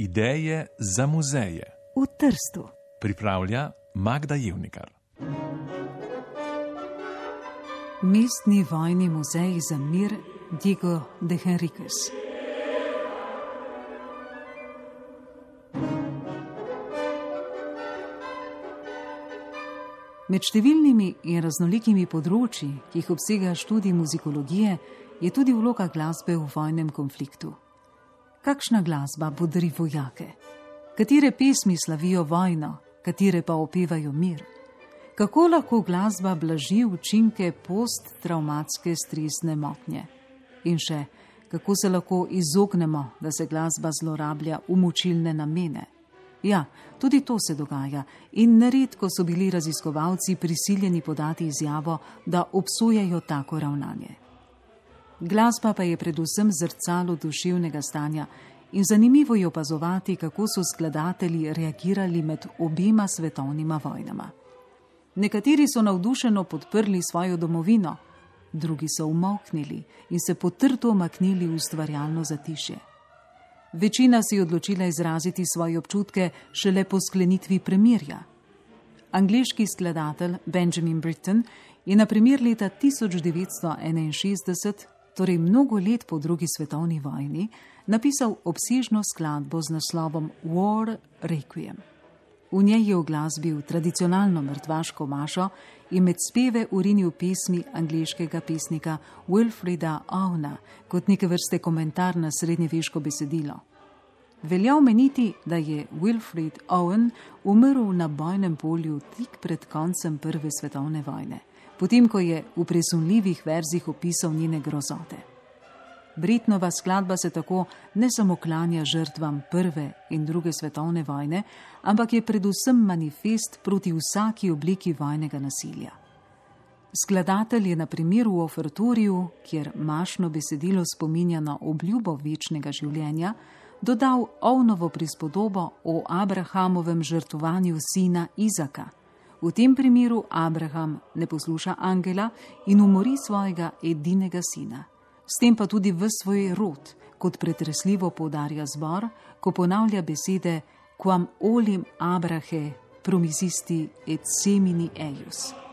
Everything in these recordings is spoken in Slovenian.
Ideje za muzeje v Trstu. pripravlja Magda Jevnikar. Mestni vojni muzej za mir Diego de Henriquez. Med številnimi in raznolikimi področji, ki jih obsega študij muzikologije, je tudi vloga glasbe v vojnem konfliktu. Kakšna glasba bodri vojake? Katere pesmi slavijo vojno, katere pa opevajo mir? Kako lahko glasba blaži učinke posttraumatske stresne motnje? In še, kako se lahko izognemo, da se glasba zlorablja v mučilne namene? Ja, tudi to se dogaja in neredko so bili raziskovalci prisiljeni podati izjavo, da obsojajo tako ravnanje. Glasba pa je predvsem zrcalo duševnega stanja in zanimivo je opazovati, kako so skladatelji reagirali med obima svetovnima vojnama. Nekateri so navdušeno podprli svojo domovino, drugi so umoknili in se potrto omaknili v ustvarjalno zatišje. Večina si je odločila izraziti svoje občutke šele po sklenitvi premirja. Angliški skladatelj Benjamin Britten je na primer leta 1961, torej mnogo let po drugi svetovni vojni, napisal obsežno skladbo z naslovom War Requiem. V njej je oglasbil tradicionalno mrtvaško mašo in med speve urinil pesmi angliškega pesnika Wilfrida Owna kot neke vrste komentar na srednjeveško besedilo. Velja omeniti, da je Wilfrid Owen umrl na bojnem polju tik pred koncem Prve svetovne vojne, potem ko je v presunljivih verzih opisal njene grozote. Britnova skladba se tako ne samo klanja žrtvam Prve in Druge svetovne vojne, ampak je predvsem manifest proti vsaki obliki vojnega nasilja. Skladatelj je na primeru v Ofertoriju, kjer mašno besedilo spominja na obljubo večnega življenja, dodal ovnovo prispodobo o Abrahamovem žrtovanju sina Izaka. V tem primeru Abraham ne posluša angela in umori svojega edinega sina. S tem pa tudi v svoj rod, kot pretresljivo poudarja zbor, ko ponavlja besede Quam olim Abrahe promisisti et semini eius.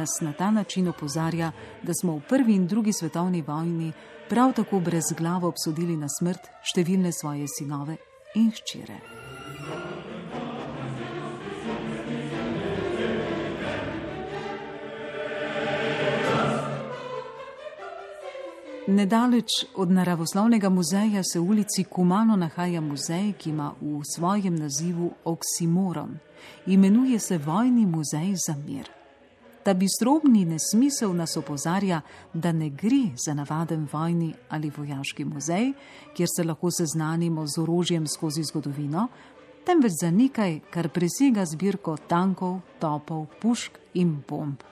Nas na ta način opozarja, da smo v prvi in drugi svetovni vojni prav tako brez glave obsodili na smrt številne svoje sinove in hčere. Nedaleč od naravoslovnega muzeja se v ulici Kumano nahaja muzej, ki ima v svojem nazivu oksimoron. Imenuje se Vojni muzej za mir. Ta bistrobni nesmisel nas opozarja, da ne gre za navaden vojni ali vojaški muzej, kjer se lahko seznanimo z orožjem skozi zgodovino, temveč za nekaj, kar presega zbirko tankov, topov, pušk in bomb.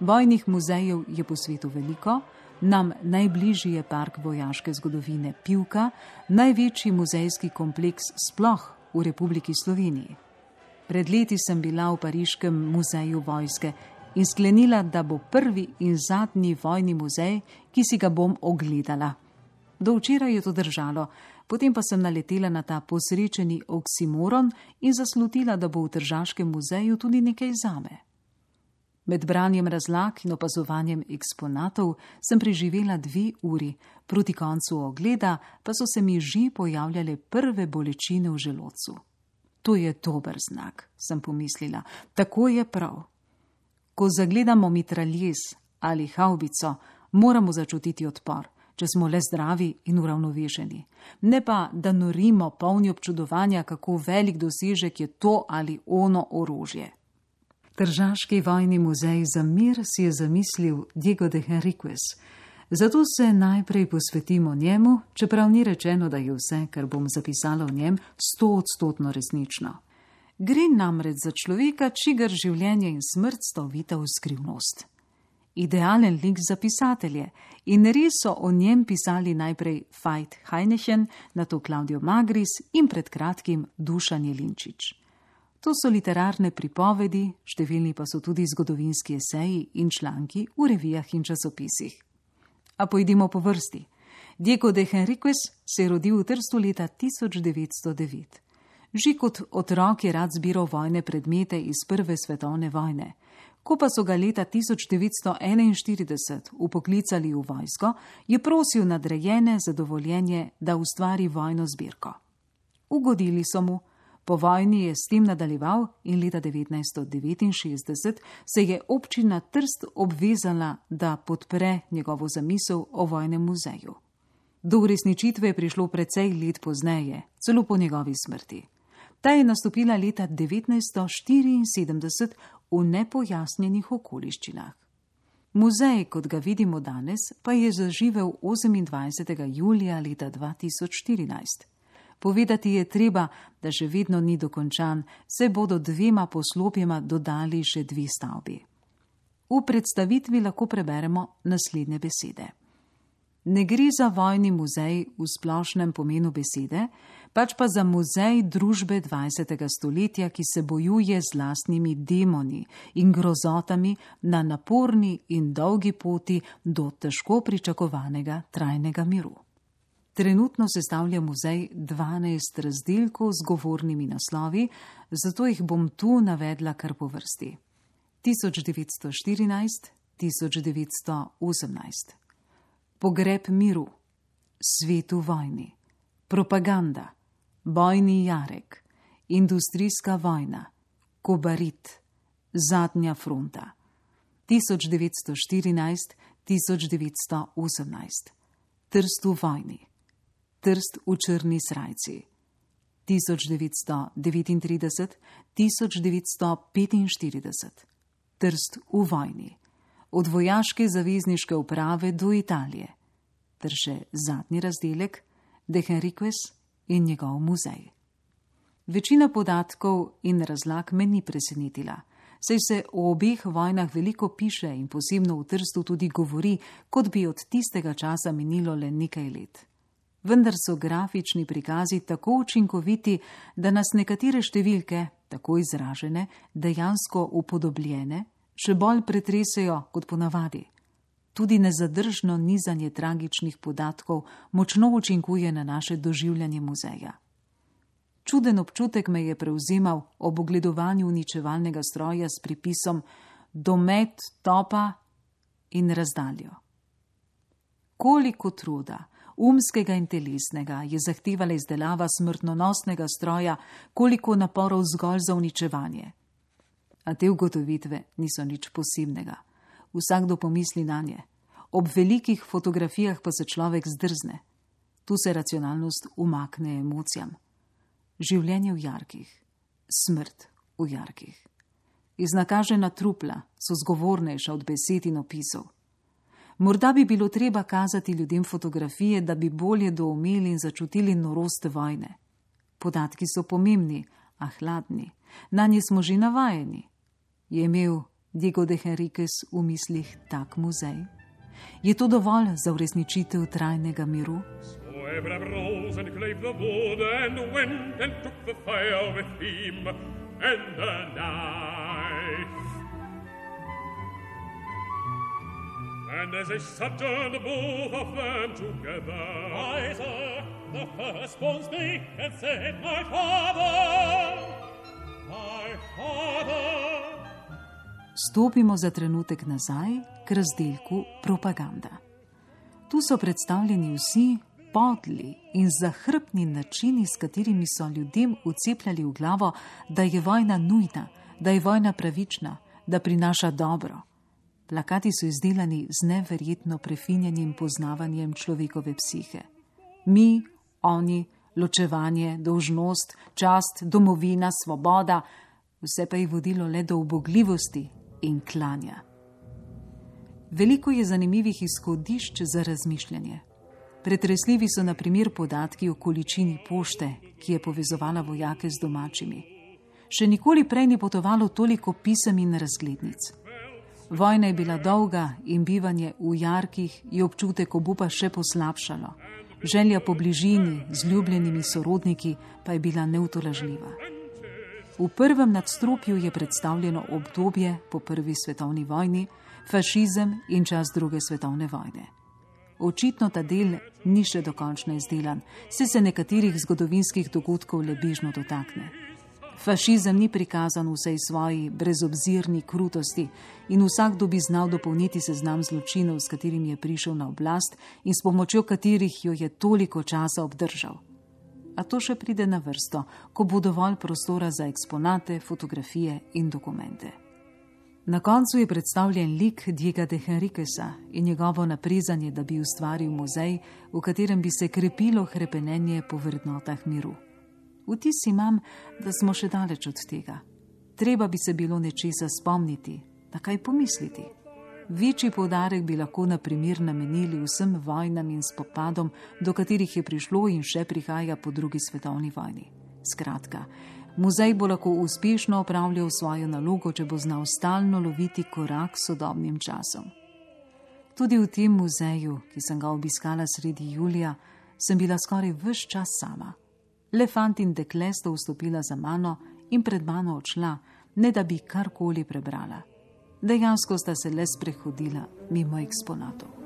Vojnih muzejev je po svetu veliko, nam najbližji je park vojaške zgodovine Pivka, največji muzejski kompleks sploh v Republiki Sloveniji. Pred leti sem bila v Pariškem muzeju vojske in sklenila, da bo prvi in zadnji vojni muzej, ki si ga bom ogledala. Do včeraj je to držalo, potem pa sem naletela na ta posrečeni oksimoron in zaslutila, da bo v Tržaškem muzeju tudi nekaj zame. Med branjem razlag in opazovanjem eksponatov sem preživela dve uri, proti koncu ogleda pa so se mi že pojavljale prve bolečine v želodcu. To je dober znak, sem pomislila, tako je prav. Ko zagledamo mitraljez ali haubico, moramo začutiti odpor, če smo le zdravi in uravnovešeni. Ne pa, da norimo polni občudovanja, kako velik dosežek je to ali ono orožje. Tržaški vojni muzej za mir si je zamislil Diego de Henriquez. Zato se najprej posvetimo njemu, čeprav ni rečeno, da je vse, kar bom zapisala v njem, sto odstotno resnično. Gre namreč za človeka, čigar življenje in smrt sta ovita v skrivnost. Idealen lik za pisatelje in res so o njem pisali najprej Fajt Heineken, nato Klaudijo Magris in pred kratkim Dušan Jelinčič. To so literarne pripovedi, številni pa so tudi zgodovinski eseji in članki v revijah in časopisih. A pojdimo po vrsti. Diego de Henriquez se je rodil v Trstu leta 1909. Že kot otrok je rad zbiral vojne predmete iz Prve svetovne vojne. Ko pa so ga leta 1941 upoklicali v vojsko, je prosil nadrejene za dovoljenje, da ustvari vojno zbirko. Ugodili so mu, po vojni je s tem nadaljeval in leta 1969 se je občina Trst obvezala, da podpre njegovo zamisel o vojnem muzeju. Do uresničitve je prišlo precej let pozneje, celo po njegovi smrti. Ta je nastopila leta 1974 v nepojasnjenih okoliščinah. Muzej, kot ga vidimo danes, pa je zaživel 28. julija leta 2014. Povedati je treba, da še vedno ni dokončan, se bodo dvema poslopjema dodali še dve stavbi. V predstavitvi lahko preberemo naslednje besede. Ne gre za vojni muzej v splošnem pomenu besede, pač pa za muzej družbe 20. stoletja, ki se bojuje z lastnimi demoni in grozotami na naporni in dolgi poti do težko pričakovanega trajnega miru. Trenutno sestavlja muzej 12 razdelkov z govornimi naslovi, zato jih bom tu navedla kar po vrsti. 1914, 1918 pogreb miru, svetu vojni, propaganda, bojni jarek, industrijska vojna, kobarit, zadnja fronta, 1914-1918, trst v vojni, trst v črni srajci, 1939-1945, trst v vojni. Od vojaške zavezniške uprave do Italije, ter še zadnji razdelek, De Henriques in njegov muzej. Večina podatkov in razlag me ni presenetila, saj se o obeh vojnah veliko piše in posebno v Trstu tudi govori, kot bi od tistega časa minilo le nekaj let. Vendar so grafični prikazi tako učinkoviti, da nas nekatere številke, tako izražene, dejansko upodobljene, še bolj pretresejo kot ponavadi. Tudi nezadržno nizanje tragičnih podatkov močno učinkuje na naše doživljanje muzeja. Čuden občutek me je prevzemal ob ogledovanju uničevalnega stroja s pripisom domet, topa in razdaljo. Koliko truda, umskega in telesnega, je zahtevala izdelava smrtonosnega stroja, koliko naporov zgolj za uničevanje. A te ugotovitve niso nič posebnega. Vsakdo pomisli na nje. Ob velikih fotografijah pa se človek zdrzne. Tu se racionalnost umakne emocijam. Življenje v jarkih, smrt v jarkih. Iznakažena trupla so zgovornejša od besed in opisov. Morda bi bilo treba kazati ljudem fotografije, da bi bolje doumeli in začutili norost vojne. Podatki so pomembni, a hladni. Na nje smo že navajeni. Je imel Diego de Henriques v mislih tak muzej? Je to dovolj za uresničitev trajnega miru? And as they sojourned both of them together, Isaac, the firstborn, spake and said, My father, my father. Stopimo za trenutek nazaj k razdelku propaganda. Tu so predstavljeni vsi podli in zahrbni načini, s katerimi so ljudem ucepljali v glavo, da je vojna nujna, da je vojna pravična, da prinaša dobro. Plakati so izdelani z neverjetno prefinjenim poznavanjem človekove psihe. Mi, oni, ločevanje, dolžnost, čast, domovina, svoboda, vse pa je vodilo le do ubogljivosti in klanja. Veliko je zanimivih izhodišč za razmišljanje. Pretresljivi so na primer podatki o količini pošte, ki je povezovala vojake z domačimi. Še nikoli prej ni potovalo toliko pisem in razglednic. Vojna je bila dolga in bivanje v jarkih je občutek obupa še poslabšalo. Želja po bližini z ljubljenimi sorodniki pa je bila neutolažljiva. V prvem nadstropju je predstavljeno obdobje po prvi svetovni vojni, fašizem in čas druge svetovne vojne. Očitno ta del ni še dokončno izdelan, se se nekaterih zgodovinskih dogodkov le bližno dotakne. Fašizem ni prikazan v vsej svoji brezobzirni krutosti in vsakdo bi znal dopolniti seznam zločinov, s katerimi je prišel na oblast in s pomočjo katerih jo je toliko časa obdržal. A to še pride na vrsto, ko bo dovolj prostora za eksponate, fotografije in dokumente. Na koncu je predstavljen lik Diega de Henriquesa in njegovo naprezanje, da bi ustvaril muzej, v katerem bi se krepilo krepenenje po vrednotah miru. Vtis imam, da smo še daleč od tega. Treba bi se bilo nečesa spomniti, na kaj pomisliti. Večji povdarek bi lahko na primer namenili vsem vojnam in spopadom, do katerih je prišlo in še prihaja po drugi svetovni vojni. Skratka, muzej bo lahko uspešno opravljal svojo nalogo, če bo znal stalno loviti korak s sodobnim časom. Tudi v tem muzeju, ki sem ga obiskala sredi julija, sem bila skoraj vse čas sama. Le fant in dekle sta vstopila za mano in pred mano odšla, ne da bi karkoli prebrala. Dejansko sta se le sprehodila mimo eksponatov.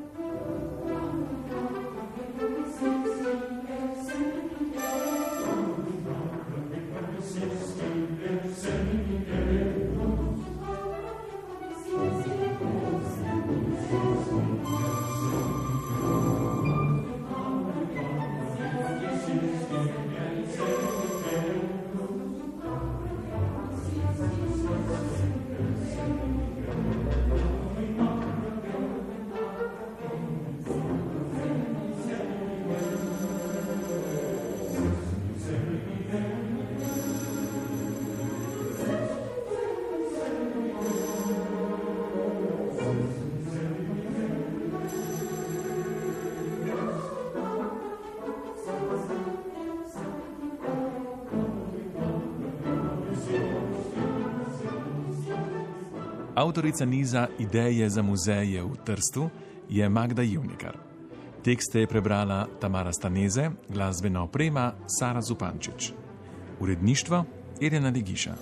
Avtorica niza Ideje za muzeje v Trstu je Magda Juvnikar. Tekste je prebrala Tamara Staneze, glasbena oprema Sara Zupančič. Uredništvo Irena Ligiša.